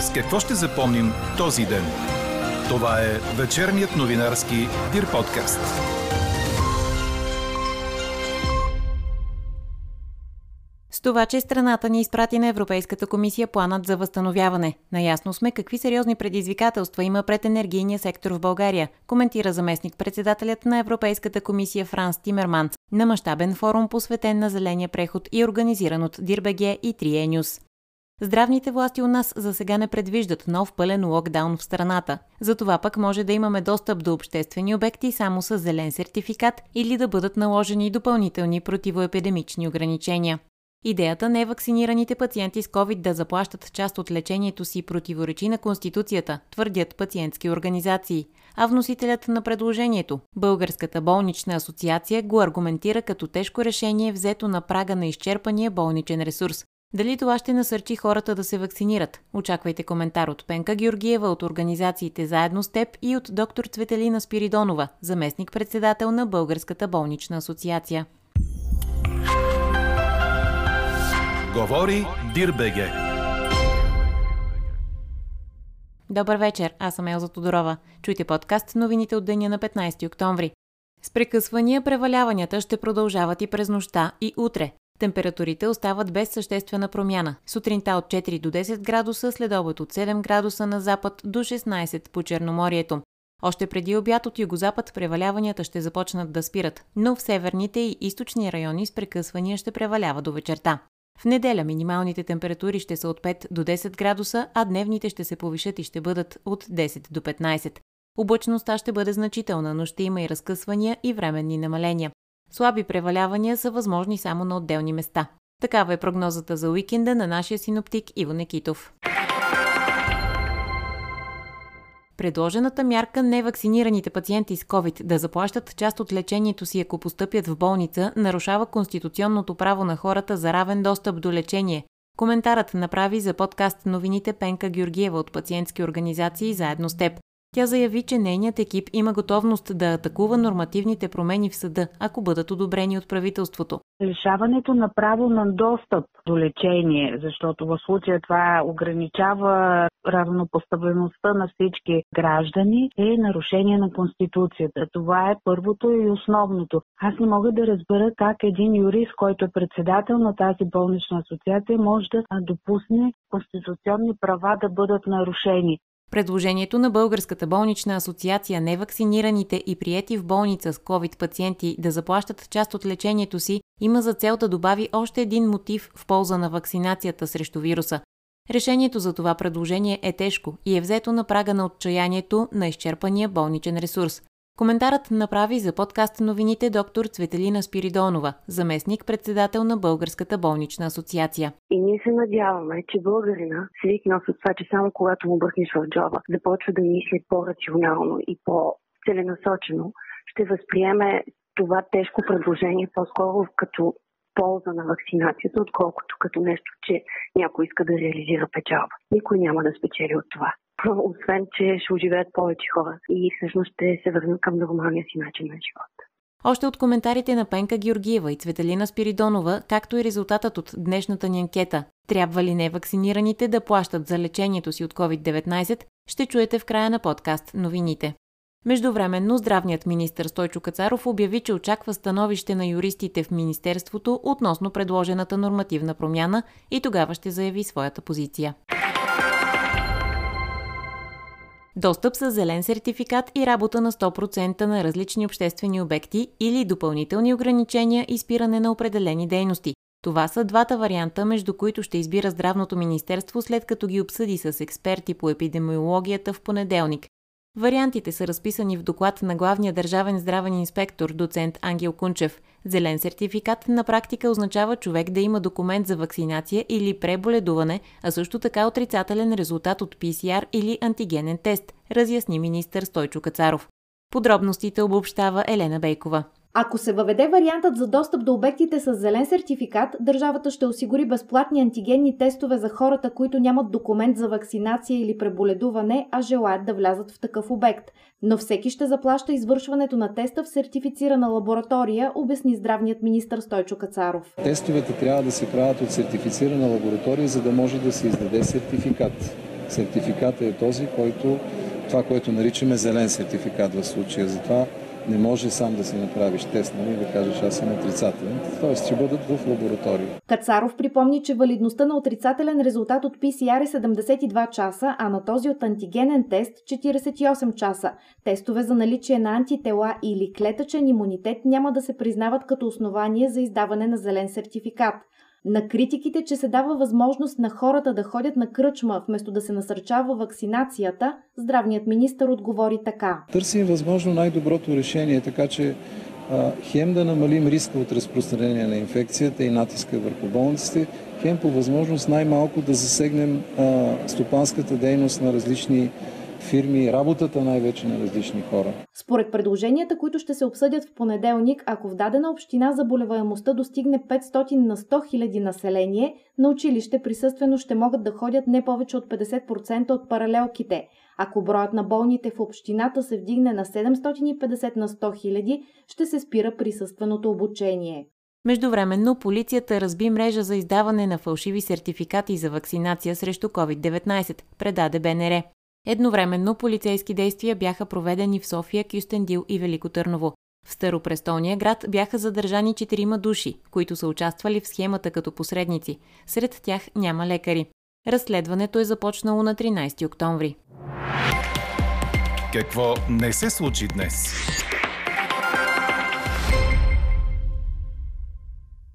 С какво ще запомним този ден? Това е вечерният новинарски Дир подкаст. С това, че страната ни изпрати на Европейската комисия планът за възстановяване. Наясно сме какви сериозни предизвикателства има пред енергийния сектор в България, коментира заместник председателят на Европейската комисия Франс Тимерманц на мащабен форум посветен на зеления преход и организиран от Дирбеге и Триенюс. Здравните власти у нас за сега не предвиждат нов пълен локдаун в страната. Затова пък може да имаме достъп до обществени обекти само с зелен сертификат или да бъдат наложени допълнителни противоепидемични ограничения. Идеята не е вакцинираните пациенти с COVID да заплащат част от лечението си противоречи на Конституцията, твърдят пациентски организации. А вносителят на предложението, Българската болнична асоциация, го аргументира като тежко решение взето на прага на изчерпания болничен ресурс. Дали това ще насърчи хората да се вакцинират? Очаквайте коментар от Пенка Георгиева от организациите Заедно с теб и от доктор Цветелина Спиридонова, заместник-председател на Българската болнична асоциация. Говори Дирбеге. Добър вечер, аз съм Елза Тодорова. Чуйте подкаст новините от деня на 15 октомври. С прекъсвания преваляванията ще продължават и през нощта и утре. Температурите остават без съществена промяна. Сутринта от 4 до 10 градуса, след обед от 7 градуса на запад до 16 по Черноморието. Още преди обяд от югозапад преваляванията ще започнат да спират, но в северните и източни райони с прекъсвания ще превалява до вечерта. В неделя минималните температури ще са от 5 до 10 градуса, а дневните ще се повишат и ще бъдат от 10 до 15. Облачността ще бъде значителна, но ще има и разкъсвания и временни намаления. Слаби превалявания са възможни само на отделни места. Такава е прогнозата за уикенда на нашия синоптик Иво Некитов. Предложената мярка невакцинираните пациенти с COVID да заплащат част от лечението си, ако постъпят в болница, нарушава конституционното право на хората за равен достъп до лечение. Коментарът направи за подкаст новините Пенка Георгиева от пациентски организации заедно с теб. Тя заяви, че нейният екип има готовност да атакува нормативните промени в съда, ако бъдат одобрени от правителството. Лишаването на право на достъп до лечение, защото в случая това ограничава равнопоставеността на всички граждани, е нарушение на Конституцията. Това е първото и основното. Аз не мога да разбера как един юрист, който е председател на тази болнична асоциация, може да допусне конституционни права да бъдат нарушени. Предложението на Българската болнична асоциация невакцинираните и приети в болница с COVID пациенти да заплащат част от лечението си има за цел да добави още един мотив в полза на вакцинацията срещу вируса. Решението за това предложение е тежко и е взето на прага на отчаянието на изчерпания болничен ресурс. Коментарът направи за подкаст новините доктор Цветелина Спиридонова, заместник председател на Българската болнична асоциация. И ние се надяваме, че българина, свикнал с това, че само когато му бъркнеш в джоба, започва да мисли по-рационално и по-целенасочено, ще възприеме това тежко предложение по-скоро като полза на вакцинацията, отколкото като нещо, че някой иска да реализира печалба. Никой няма да спечели от това освен че ще оживеят повече хора и всъщност ще се върнат към нормалния си начин на живот. Още от коментарите на Пенка Георгиева и Цветелина Спиридонова, както и резултатът от днешната ни анкета «Трябва ли невакцинираните да плащат за лечението си от COVID-19?» ще чуете в края на подкаст новините. Междувременно здравният министр Стойчо Кацаров обяви, че очаква становище на юристите в Министерството относно предложената нормативна промяна и тогава ще заяви своята позиция. Достъп с зелен сертификат и работа на 100% на различни обществени обекти или допълнителни ограничения и спиране на определени дейности. Това са двата варианта, между които ще избира Здравното министерство след като ги обсъди с експерти по епидемиологията в понеделник. Вариантите са разписани в доклад на главния държавен здравен инспектор, доцент Ангел Кунчев. Зелен сертификат на практика означава човек да има документ за вакцинация или преболедуване, а също така отрицателен резултат от ПСР или антигенен тест, разясни министър Стойчо Кацаров. Подробностите обобщава Елена Бейкова. Ако се въведе вариантът за достъп до обектите с зелен сертификат, държавата ще осигури безплатни антигенни тестове за хората, които нямат документ за вакцинация или преболедуване, а желаят да влязат в такъв обект. Но всеки ще заплаща извършването на теста в сертифицирана лаборатория, обясни здравният министр Стойчо Кацаров. Тестовете трябва да се правят от сертифицирана лаборатория, за да може да се издаде сертификат. сертификатът е този, който това, което наричаме зелен сертификат в случая. Затова не може сам да си направиш тест, нали, да кажеш аз съм отрицателен. Тоест ще бъдат в лаборатория. Кацаров припомни, че валидността на отрицателен резултат от PCR е 72 часа, а на този от антигенен тест 48 часа. Тестове за наличие на антитела или клетъчен имунитет няма да се признават като основание за издаване на зелен сертификат. На критиките, че се дава възможност на хората да ходят на кръчма, вместо да се насърчава вакцинацията, здравният министр отговори така. Търсим възможно най-доброто решение, така че а, хем да намалим риска от разпространение на инфекцията и натиска върху болниците, хем по възможност най-малко да засегнем а, стопанската дейност на различни фирми и работата най-вече на различни хора. Според предложенията, които ще се обсъдят в понеделник, ако в дадена община заболеваемостта достигне 500 на 100 хиляди население, на училище присъствено ще могат да ходят не повече от 50% от паралелките. Ако броят на болните в общината се вдигне на 750 на 100 хиляди, ще се спира присъственото обучение. Междувременно полицията разби мрежа за издаване на фалшиви сертификати за вакцинация срещу COVID-19, предаде БНР. Едновременно полицейски действия бяха проведени в София, Кюстендил и Велико Търново. В Старопрестолния град бяха задържани четирима души, които са участвали в схемата като посредници. Сред тях няма лекари. Разследването е започнало на 13 октомври. Какво не се случи днес?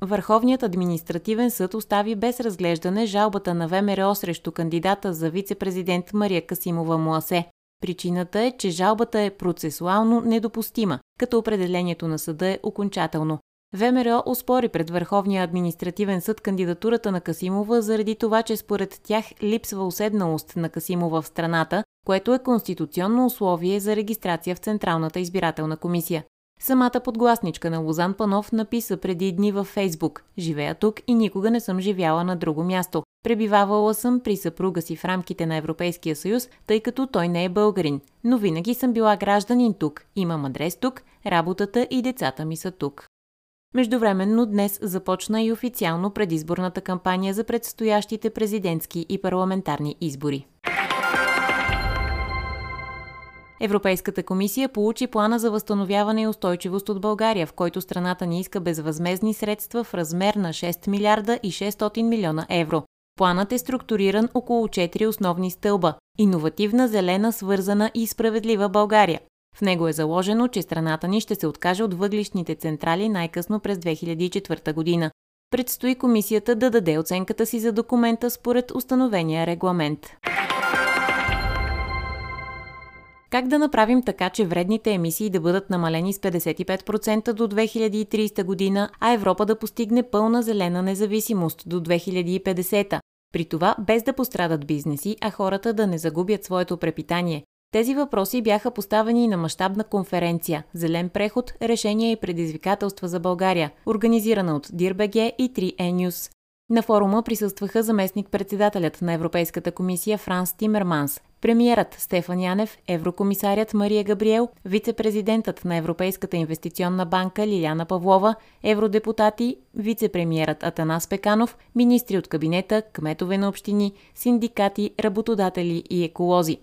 Върховният административен съд остави без разглеждане жалбата на ВМРО срещу кандидата за вице-президент Мария Касимова Муасе. Причината е, че жалбата е процесуално недопустима, като определението на съда е окончателно. ВМРО успори пред Върховния административен съд кандидатурата на Касимова заради това, че според тях липсва уседналост на Касимова в страната, което е конституционно условие за регистрация в Централната избирателна комисия. Самата подгласничка на Лозан Панов написа преди дни във Фейсбук «Живея тук и никога не съм живяла на друго място. Пребивавала съм при съпруга си в рамките на Европейския съюз, тъй като той не е българин. Но винаги съм била гражданин тук, имам адрес тук, работата и децата ми са тук». Междувременно днес започна и официално предизборната кампания за предстоящите президентски и парламентарни избори. Европейската комисия получи плана за възстановяване и устойчивост от България, в който страната ни иска безвъзмезни средства в размер на 6 милиарда и 600 милиона евро. Планът е структуриран около 4 основни стълба – иновативна, зелена, свързана и справедлива България. В него е заложено, че страната ни ще се откаже от въглишните централи най-късно през 2004 година. Предстои комисията да даде оценката си за документа според установения регламент. Как да направим така, че вредните емисии да бъдат намалени с 55% до 2030 година, а Европа да постигне пълна зелена независимост до 2050? При това без да пострадат бизнеси, а хората да не загубят своето препитание. Тези въпроси бяха поставени на мащабна конференция «Зелен преход. Решения и предизвикателства за България», организирана от DIRBG и 3E News. На форума присъстваха заместник-председателят на Европейската комисия Франс Тимерманс, премиерът Стефан Янев, еврокомисарят Мария Габриел, вице-президентът на Европейската инвестиционна банка Лиляна Павлова, евродепутати, вице-премиерът Атанас Пеканов, министри от кабинета, кметове на общини, синдикати, работодатели и еколози.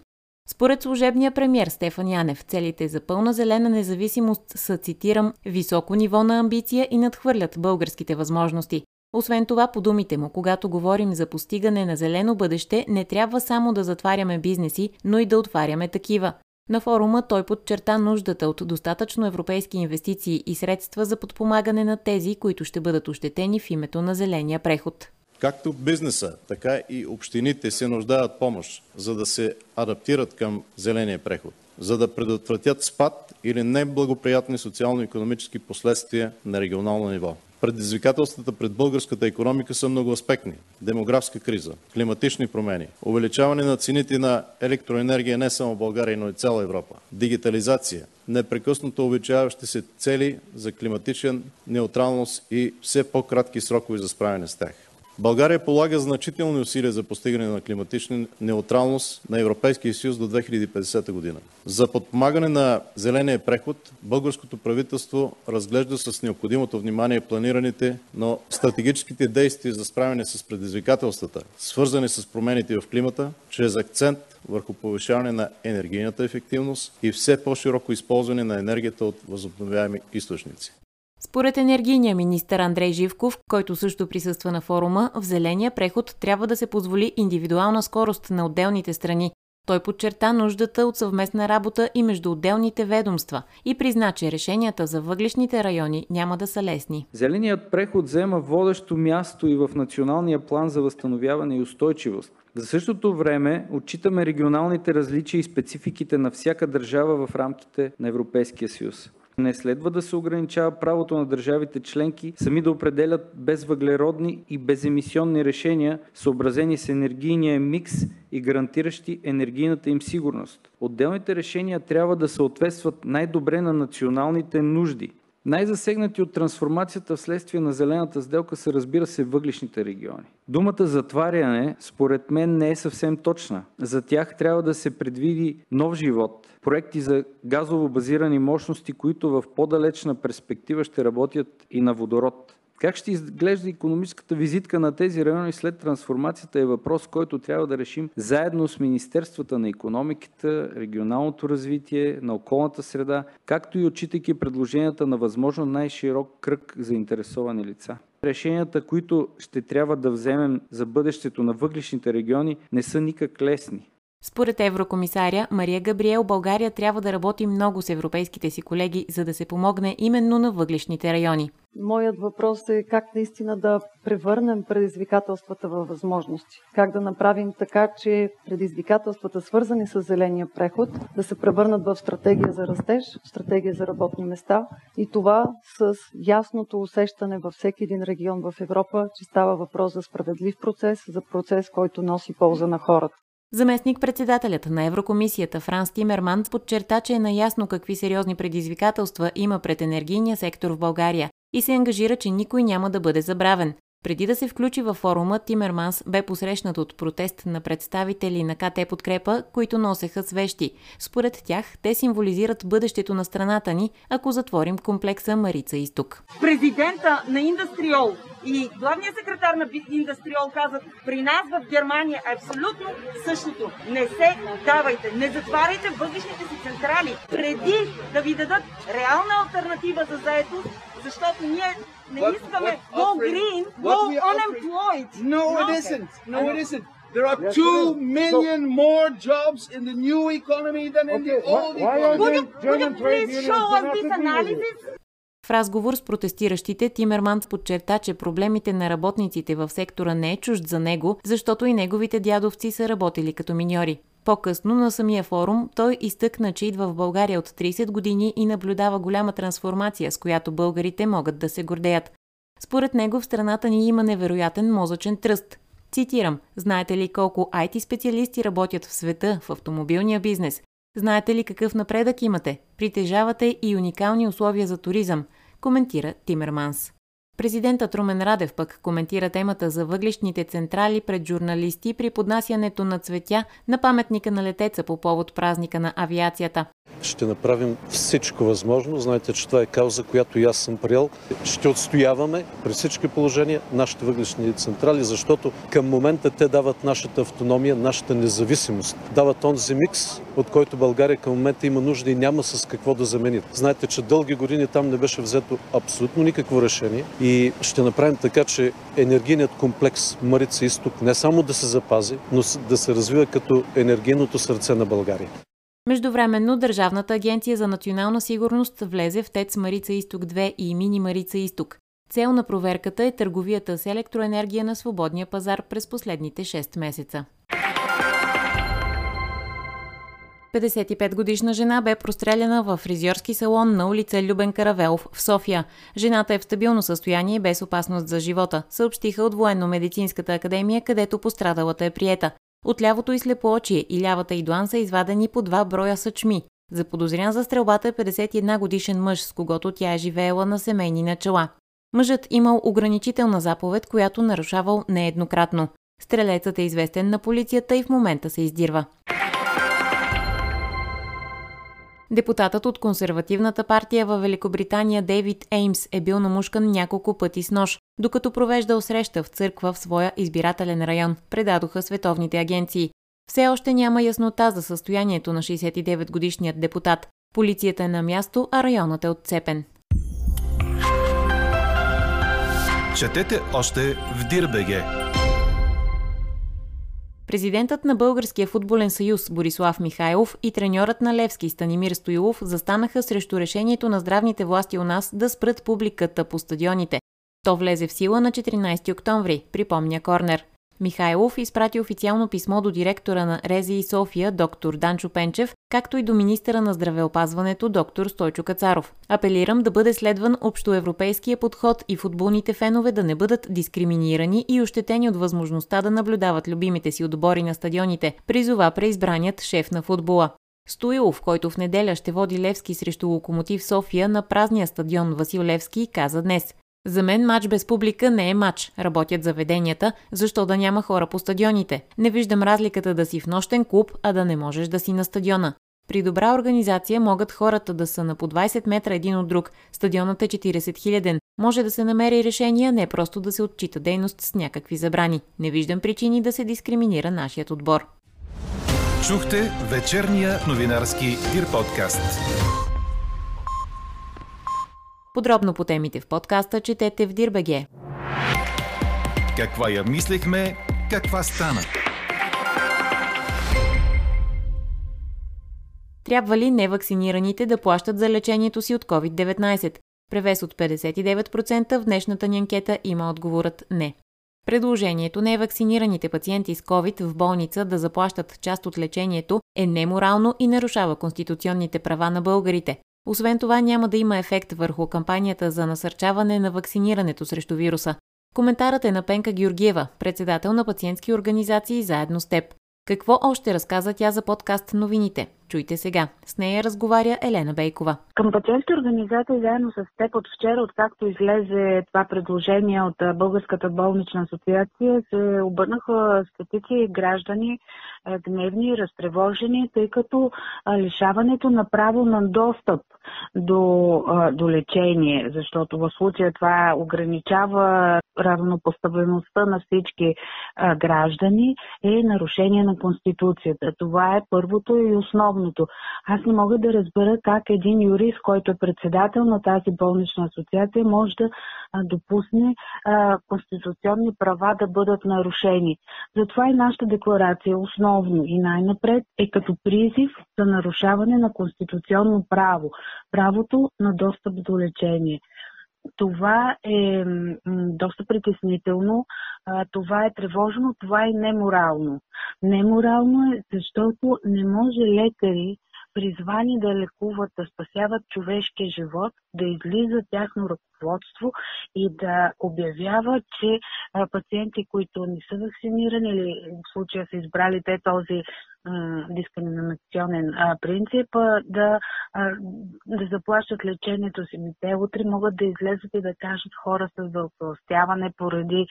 Според служебния премьер Стефан Янев, целите за пълна зелена независимост са, цитирам, високо ниво на амбиция и надхвърлят българските възможности. Освен това, по думите му, когато говорим за постигане на зелено бъдеще, не трябва само да затваряме бизнеси, но и да отваряме такива. На форума той подчерта нуждата от достатъчно европейски инвестиции и средства за подпомагане на тези, които ще бъдат ощетени в името на зеления преход. Както бизнеса, така и общините се нуждаят помощ, за да се адаптират към зеления преход, за да предотвратят спад или неблагоприятни социално-економически последствия на регионално ниво. Предизвикателствата пред българската економика са многоаспектни. Демографска криза, климатични промени, увеличаване на цените на електроенергия не само в България, но и цяла Европа, дигитализация, непрекъснато увеличаващи се цели за климатичен неутралност и все по-кратки срокове за справяне с тях. България полага значителни усилия за постигане на климатична неутралност на Европейския съюз до 2050 година. За подпомагане на зеления преход, българското правителство разглежда с необходимото внимание планираните, но стратегическите действия за справяне с предизвикателствата, свързани с промените в климата, чрез акцент върху повишаване на енергийната ефективност и все по-широко използване на енергията от възобновяеми източници. Според енергийния министр Андрей Живков, който също присъства на форума, в зеления преход трябва да се позволи индивидуална скорост на отделните страни. Той подчерта нуждата от съвместна работа и между отделните ведомства и призна, че решенията за въглишните райони няма да са лесни. Зеленият преход взема водещо място и в Националния план за възстановяване и устойчивост. За същото време отчитаме регионалните различия и спецификите на всяка държава в рамките на Европейския съюз. Не следва да се ограничава правото на държавите членки сами да определят безвъглеродни и беземисионни решения, съобразени с енергийния микс и гарантиращи енергийната им сигурност. Отделните решения трябва да съответстват най-добре на националните нужди, най-засегнати от трансформацията вследствие на зелената сделка са, разбира се, въглишните региони. Думата затваряне, според мен, не е съвсем точна. За тях трябва да се предвиди нов живот, проекти за газово базирани мощности, които в по-далечна перспектива ще работят и на водород. Как ще изглежда економическата визитка на тези райони след трансформацията е въпрос, който трябва да решим заедно с Министерствата на економиката, регионалното развитие, на околната среда, както и отчитайки предложенията на възможно най-широк кръг заинтересовани лица. Решенията, които ще трябва да вземем за бъдещето на въглишните региони, не са никак лесни. Според еврокомисаря Мария Габриел, България трябва да работи много с европейските си колеги, за да се помогне именно на въглишните райони. Моят въпрос е как наистина да превърнем предизвикателствата във възможности. Как да направим така, че предизвикателствата, свързани с зеления преход, да се превърнат в стратегия за растеж, стратегия за работни места и това с ясното усещане във всеки един регион в Европа, че става въпрос за справедлив процес, за процес, който носи полза на хората. Заместник-председателят на Еврокомисията Франс Тимерман подчерта, че е наясно какви сериозни предизвикателства има пред енергийния сектор в България и се ангажира, че никой няма да бъде забравен. Преди да се включи във форума, Тимерманс бе посрещнат от протест на представители на КТ Подкрепа, които носеха свещи. Според тях, те символизират бъдещето на страната ни, ако затворим комплекса Марица Изток. Президента на Индастриол и главният секретар на Индастриол казват, при нас в Германия е абсолютно същото. Не се давайте, не затваряйте въглишните си централи преди да ви дадат реална альтернатива за заетост, защото ние не искаме go green, go unemployed. No, it isn't. No, it isn't. There are two million more jobs in the new economy than in the old economy. Would you, would you please show us this analysis? В разговор с протестиращите, Тимерманс подчерта, че проблемите на работниците в сектора не е чужд за него, защото и неговите дядовци са работили като миньори. По-късно на самия форум той изтъкна, че идва в България от 30 години и наблюдава голяма трансформация, с която българите могат да се гордеят. Според него в страната ни има невероятен мозъчен тръст. Цитирам, знаете ли колко IT специалисти работят в света, в автомобилния бизнес? Знаете ли какъв напредък имате? Притежавате и уникални условия за туризъм, коментира Тимерманс. Президентът Румен Радев пък коментира темата за въглишните централи пред журналисти при поднасянето на цветя на паметника на летеца по повод празника на авиацията. Ще направим всичко възможно. Знаете, че това е кауза, която и аз съм приел. Ще отстояваме при всички положения нашите въглишни централи, защото към момента те дават нашата автономия, нашата независимост. Дават онзи микс, от който България към момента има нужда и няма с какво да замени. Знаете, че дълги години там не беше взето абсолютно никакво решение и ще направим така, че енергийният комплекс Марица Изток не само да се запази, но да се развива като енергийното сърце на България. Междувременно Държавната агенция за национална сигурност влезе в ТЕЦ Марица Изток 2 и Мини Марица Изток. Цел на проверката е търговията с електроенергия на свободния пазар през последните 6 месеца. 55-годишна жена бе простреляна в фризьорски салон на улица Любен Каравелов в София. Жената е в стабилно състояние без опасност за живота, съобщиха от Военно-медицинската академия, където пострадалата е приета. От лявото и слепоочие и лявата и дуан са извадени по два броя съчми. За подозрян за стрелбата е 51 годишен мъж, с когото тя е живеела на семейни начала. Мъжът имал ограничителна заповед, която нарушавал нееднократно. Стрелецът е известен на полицията и в момента се издирва. Депутатът от консервативната партия във Великобритания Дейвид Еймс е бил намушкан няколко пъти с нож, докато провеждал среща в църква в своя избирателен район, предадоха световните агенции. Все още няма яснота за състоянието на 69-годишният депутат. Полицията е на място, а районът е отцепен. Четете още в Дирбеге. Президентът на Българския футболен съюз Борислав Михайлов и треньорът на Левски Станимир Стоилов застанаха срещу решението на здравните власти у нас да спрат публиката по стадионите. То влезе в сила на 14 октомври, припомня Корнер. Михайлов изпрати официално писмо до директора на Рези и София, доктор Данчо Пенчев, както и до министъра на здравеопазването, доктор Стойчо Кацаров. Апелирам да бъде следван общоевропейския подход и футболните фенове да не бъдат дискриминирани и ощетени от възможността да наблюдават любимите си отбори на стадионите, призова преизбраният шеф на футбола. Стоилов, който в неделя ще води Левски срещу Локомотив София на празния стадион Васил Левски, каза днес – за мен матч без публика не е матч. Работят заведенията, защо да няма хора по стадионите. Не виждам разликата да си в нощен клуб, а да не можеш да си на стадиона. При добра организация могат хората да са на по 20 метра един от друг. Стадионът е 40 хиляден. Може да се намери решение, не просто да се отчита дейност с някакви забрани. Не виждам причини да се дискриминира нашият отбор. Чухте вечерния новинарски Дир подкаст. Подробно по темите в подкаста четете в Дирбеге. Каква я мислехме, каква стана? Трябва ли невакцинираните да плащат за лечението си от COVID-19? Превес от 59% в днешната ни анкета има отговорът не. Предложението невакцинираните пациенти с COVID в болница да заплащат част от лечението е неморално и нарушава конституционните права на българите. Освен това няма да има ефект върху кампанията за насърчаване на вакцинирането срещу вируса. Коментарът е на Пенка Георгиева, председател на пациентски организации заедно с теб. Какво още разказа тя за подкаст новините? Чуйте сега. С нея разговаря Елена Бейкова. Към пациентски организации заедно с теб от вчера, откакто излезе това предложение от Българската болнична асоциация, се обърнаха стотици граждани гневни разтревожени, тъй като лишаването на право на достъп до, до лечение, защото в случая това ограничава равнопоставеността на всички граждани, е нарушение на Конституцията. Това е първото и основното. Аз не мога да разбера как един юрист, който е председател на тази болнична асоциация, може да допусне конституционни права да бъдат нарушени. Затова и нашата декларация основно и най-напред е като призив за нарушаване на конституционно право правото на достъп до лечение. Това е доста притеснително, това е тревожно, това е неморално. Неморално е, защото не може лекари призвани да лекуват, да спасяват човешкия живот, да излиза тяхно ръководство и да обявява, че пациенти, които не са вакцинирани или в случая са избрали те този дискриминационен принцип, да, да заплащат лечението си. Те утре могат да излезат и да кажат хора с дългостяване поради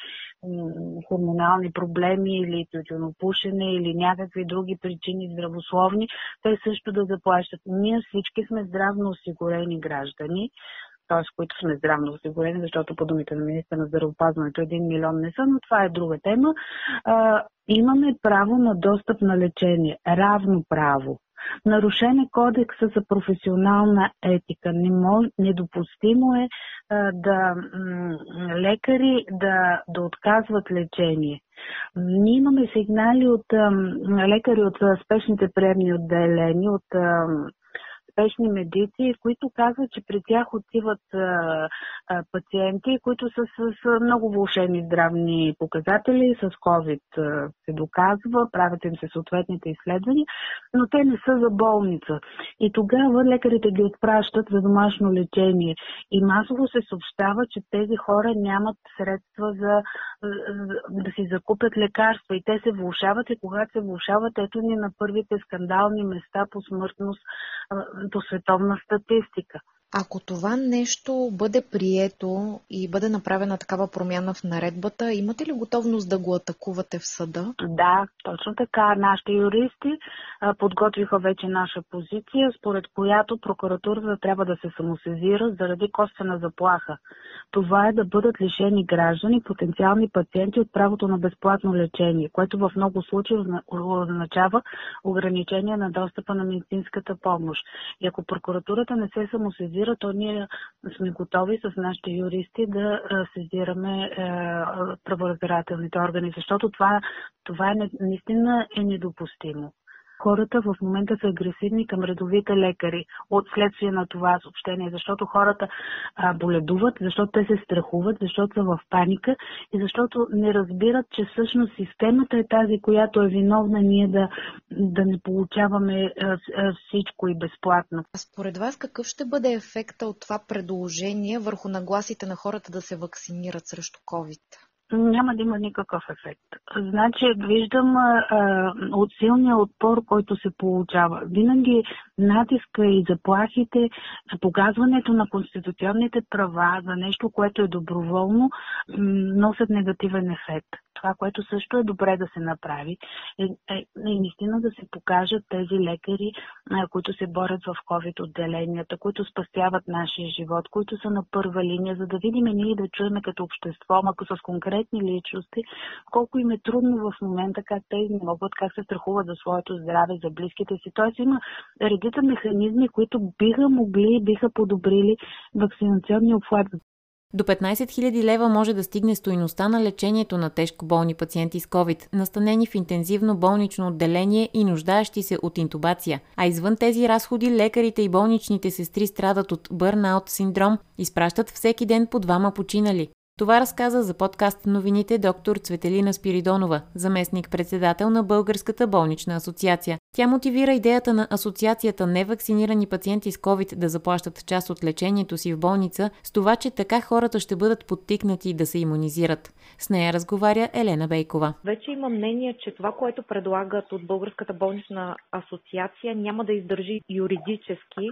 хормонални проблеми или тютюнопушене или някакви други причини здравословни, те също да заплащат. Ние всички сме здравно осигурени граждани, т.е. които сме здравно осигурени, защото по думите на министра на здравеопазването един милион не са, но това е друга тема. А, имаме право на достъп на лечение, равно право. Нарушен е кодекса за професионална етика. недопустимо е а, да м- лекари да, да отказват лечение. Ние имаме сигнали от а, лекари от а, спешните приемни отделения, от а, спешни медици, които казват, че при тях отиват а, а, пациенти, които са с, с много влушени здравни показатели, с COVID се доказва, правят им се съответните изследвания, но те не са за болница. И тогава лекарите ги отпращат за домашно лечение. И масово се съобщава, че тези хора нямат средства за, за да си закупят лекарства и те се влушават и когато се влушават, ето ни на първите скандални места по смъртност по световна статистика. Ако това нещо бъде прието и бъде направена такава промяна в наредбата, имате ли готовност да го атакувате в съда? Да, точно така. Нашите юристи подготвиха вече наша позиция, според която прокуратурата трябва да се самосезира заради косвена заплаха. Това е да бъдат лишени граждани, потенциални пациенти от правото на безплатно лечение, което в много случаи означава ограничение на достъпа на медицинската помощ. И ако прокуратурата не се самосезира, то ние сме готови с нашите юристи да сезираме праворазбирателните органи, защото това, това е, наистина е недопустимо хората в момента са агресивни към редовите лекари от следствие на това съобщение, защото хората а, боледуват, защото те се страхуват, защото са в паника и защото не разбират, че всъщност системата е тази, която е виновна ние да, да не получаваме а, а, всичко и безплатно. Според вас какъв ще бъде ефекта от това предложение върху нагласите на хората да се вакцинират срещу COVID? Няма да има никакъв ефект. Значи, виждам а, от силния отпор, който се получава. Винаги натиска и заплахите, показването на конституционните права за нещо, което е доброволно, носят негативен ефект. Това, което също е добре да се направи, е, е, е наистина да се покажат тези лекари, е, които се борят в COVID отделенията, които спасяват нашия живот, които са на първа линия, за да видим и ние да чуем като общество, ако с конкретни личности, колко им е трудно в момента, как те не могат, как се страхуват за своето здраве, за близките си. Тоест има редица механизми, които биха могли, биха подобрили вакцинационния обхват. До 15 000 лева може да стигне стоиността на лечението на тежко болни пациенти с COVID, настанени в интензивно болнично отделение и нуждаещи се от интубация. А извън тези разходи, лекарите и болничните сестри страдат от бърнаут синдром, изпращат всеки ден по двама починали. Това разказа за подкаст новините доктор Цветелина Спиридонова, заместник-председател на Българската болнична асоциация. Тя мотивира идеята на асоциацията невакцинирани пациенти с COVID да заплащат част от лечението си в болница с това, че така хората ще бъдат подтикнати да се иммунизират. С нея разговаря Елена Бейкова. Вече има мнение, че това, което предлагат от Българската болнична асоциация няма да издържи юридически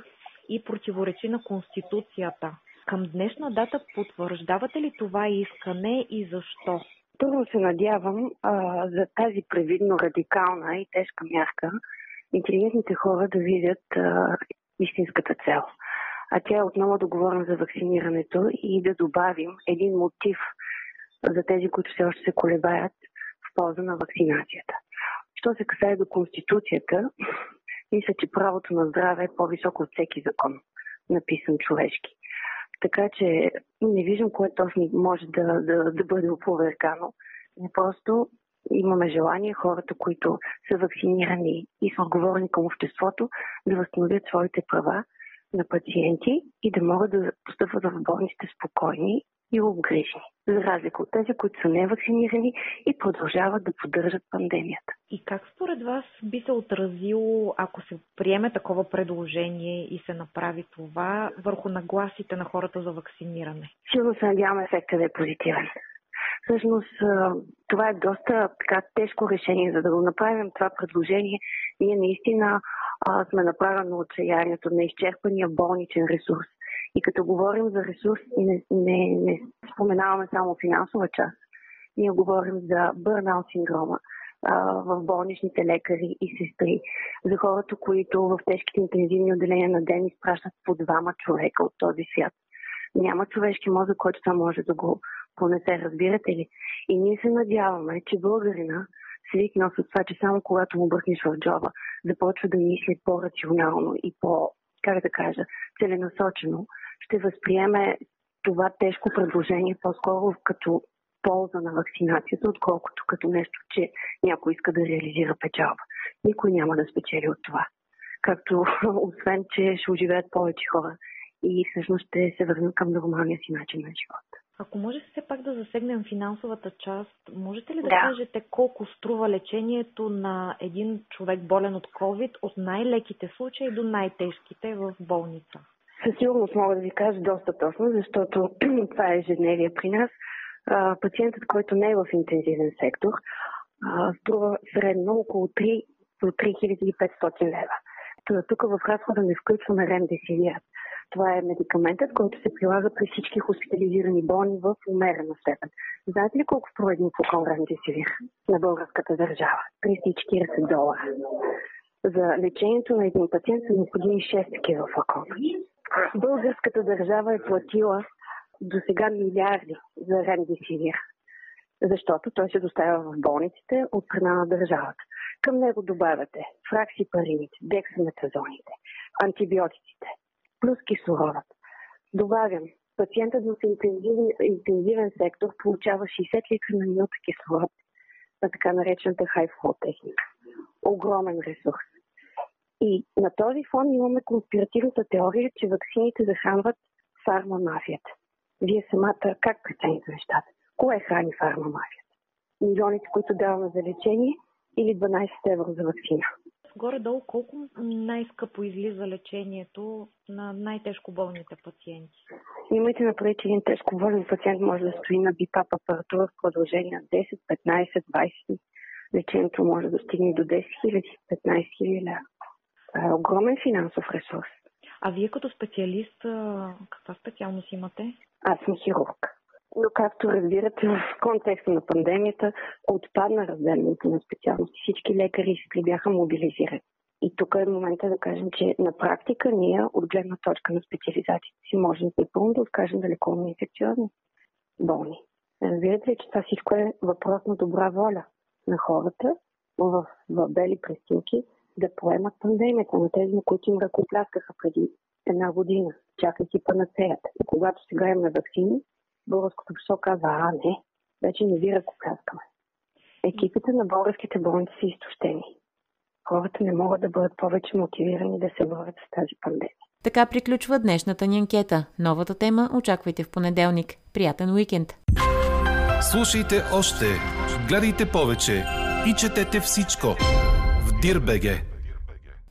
и противоречи на Конституцията. Към днешна дата потвърждавате ли това искане и защо? Първо се надявам а, за тази превидно радикална и тежка мярка интелигентните хора да видят а, истинската цел. А тя е отново да говорим за вакцинирането и да добавим един мотив за тези, които все още се колебаят в полза на вакцинацията. Що се касае до Конституцията, мисля, че правото на здраве е по-високо от всеки закон, написан човешки. Така че не виждам кое точно може да, да, да бъде оповеркано. Не просто имаме желание хората, които са вакцинирани и са отговорни към обществото, да възстановят своите права на пациенти и да могат да постъпват в болниците спокойни и обгрижени, за разлика от тези, които са невакцинирани и продължават да поддържат пандемията. И как според вас би се отразило, ако се приеме такова предложение и се направи това върху нагласите на хората за вакциниране? Силно се надявам ефектът да е позитивен. Всъщност това е доста така тежко решение, за да го направим това предложение. Ние наистина а, сме направени от отчаянието на изчерпания болничен ресурс. И като говорим за ресурс, не, не, не споменаваме само финансова част. Ние говорим за бърнаут синдрома в болничните лекари и сестри, за хората, които в тежките интензивни отделения на ден изпращат по двама човека от този свят. Няма човешки мозък, който това може да го понесе, разбирате ли? И ние се надяваме, че българина свикнал с това, че само когато му бъркнеш в джоба, започва да мисли по-рационално и по, как да кажа, целенасочено, ще възприеме това тежко предложение по-скоро като полза на вакцинацията, отколкото като нещо, че някой иска да реализира печалба. Никой няма да спечели от това. Както, освен, че ще оживеят повече хора и всъщност ще се върнат към нормалния си начин на живот. Ако може все пак да засегнем финансовата част, можете ли да, да кажете колко струва лечението на един човек болен от COVID от най-леките случаи до най-тежките в болница? Със сигурност мога да ви кажа доста точно, защото това е ежедневие при нас. Пациентът, който не е в интензивен сектор, струва средно около 3 до 3500 лева. Тук в разхода не включваме ремдесивир. Това е медикаментът, който се прилага при всички хоспитализирани болни в умерена степен. Знаете ли колко струва един флакон ремдесивир на българската държава? 340 долара. За лечението на един пациент са необходими 6 такива флакона. Българската държава е платила до сега милиарди за ремдесивир, защото той се доставя в болниците от страна на държавата. Към него добавяте фраксипарините, дексаметазоните, антибиотиците, плюс кислородът. Добавям, пациентът в интензивен, интензивен сектор получава 60 литра на минута кислород на така наречената high техника. Огромен ресурс. И на този фон имаме конспиративната теория, че вакцините захранват фармамафията. Вие самата как прецените нещата? Кое храни фармамафията? Милионите, които даваме за лечение или 12 евро за вакцина? Горе-долу колко най-скъпо излиза лечението на най-тежко болните пациенти? Имайте на че един тежко болен пациент може да стои на бипап апаратура в продължение на 10, 15, 20. Лечението може да стигне до 10 000, 15 000 лева. Огромен финансов ресурс. А вие като специалист, каква специалност имате? Аз съм хирург. Но както разбирате, в контекста на пандемията отпадна разделянето на специалности. Всички лекари и бяха мобилизирани. И тук е момента да кажем, че на практика ние от гледна точка на специализациите си можем напълно да откажем да лекуваме инфекциозни болни. Разбирате ли, че това всичко е въпрос на добра воля на хората в, в бели престилки да поемат пандемията на тези, на които им ръкопляскаха преди една година, чакайки панацеята. И когато сега имаме вакцини, българското общество казва, а не, вече не ви ръкопляскаме. Екипите на българските болници са изтощени. Хората не могат да бъдат повече мотивирани да се борят с тази пандемия. Така приключва днешната ни анкета. Новата тема очаквайте в понеделник. Приятен уикенд! Слушайте още, гледайте повече и четете всичко в Дирбеге.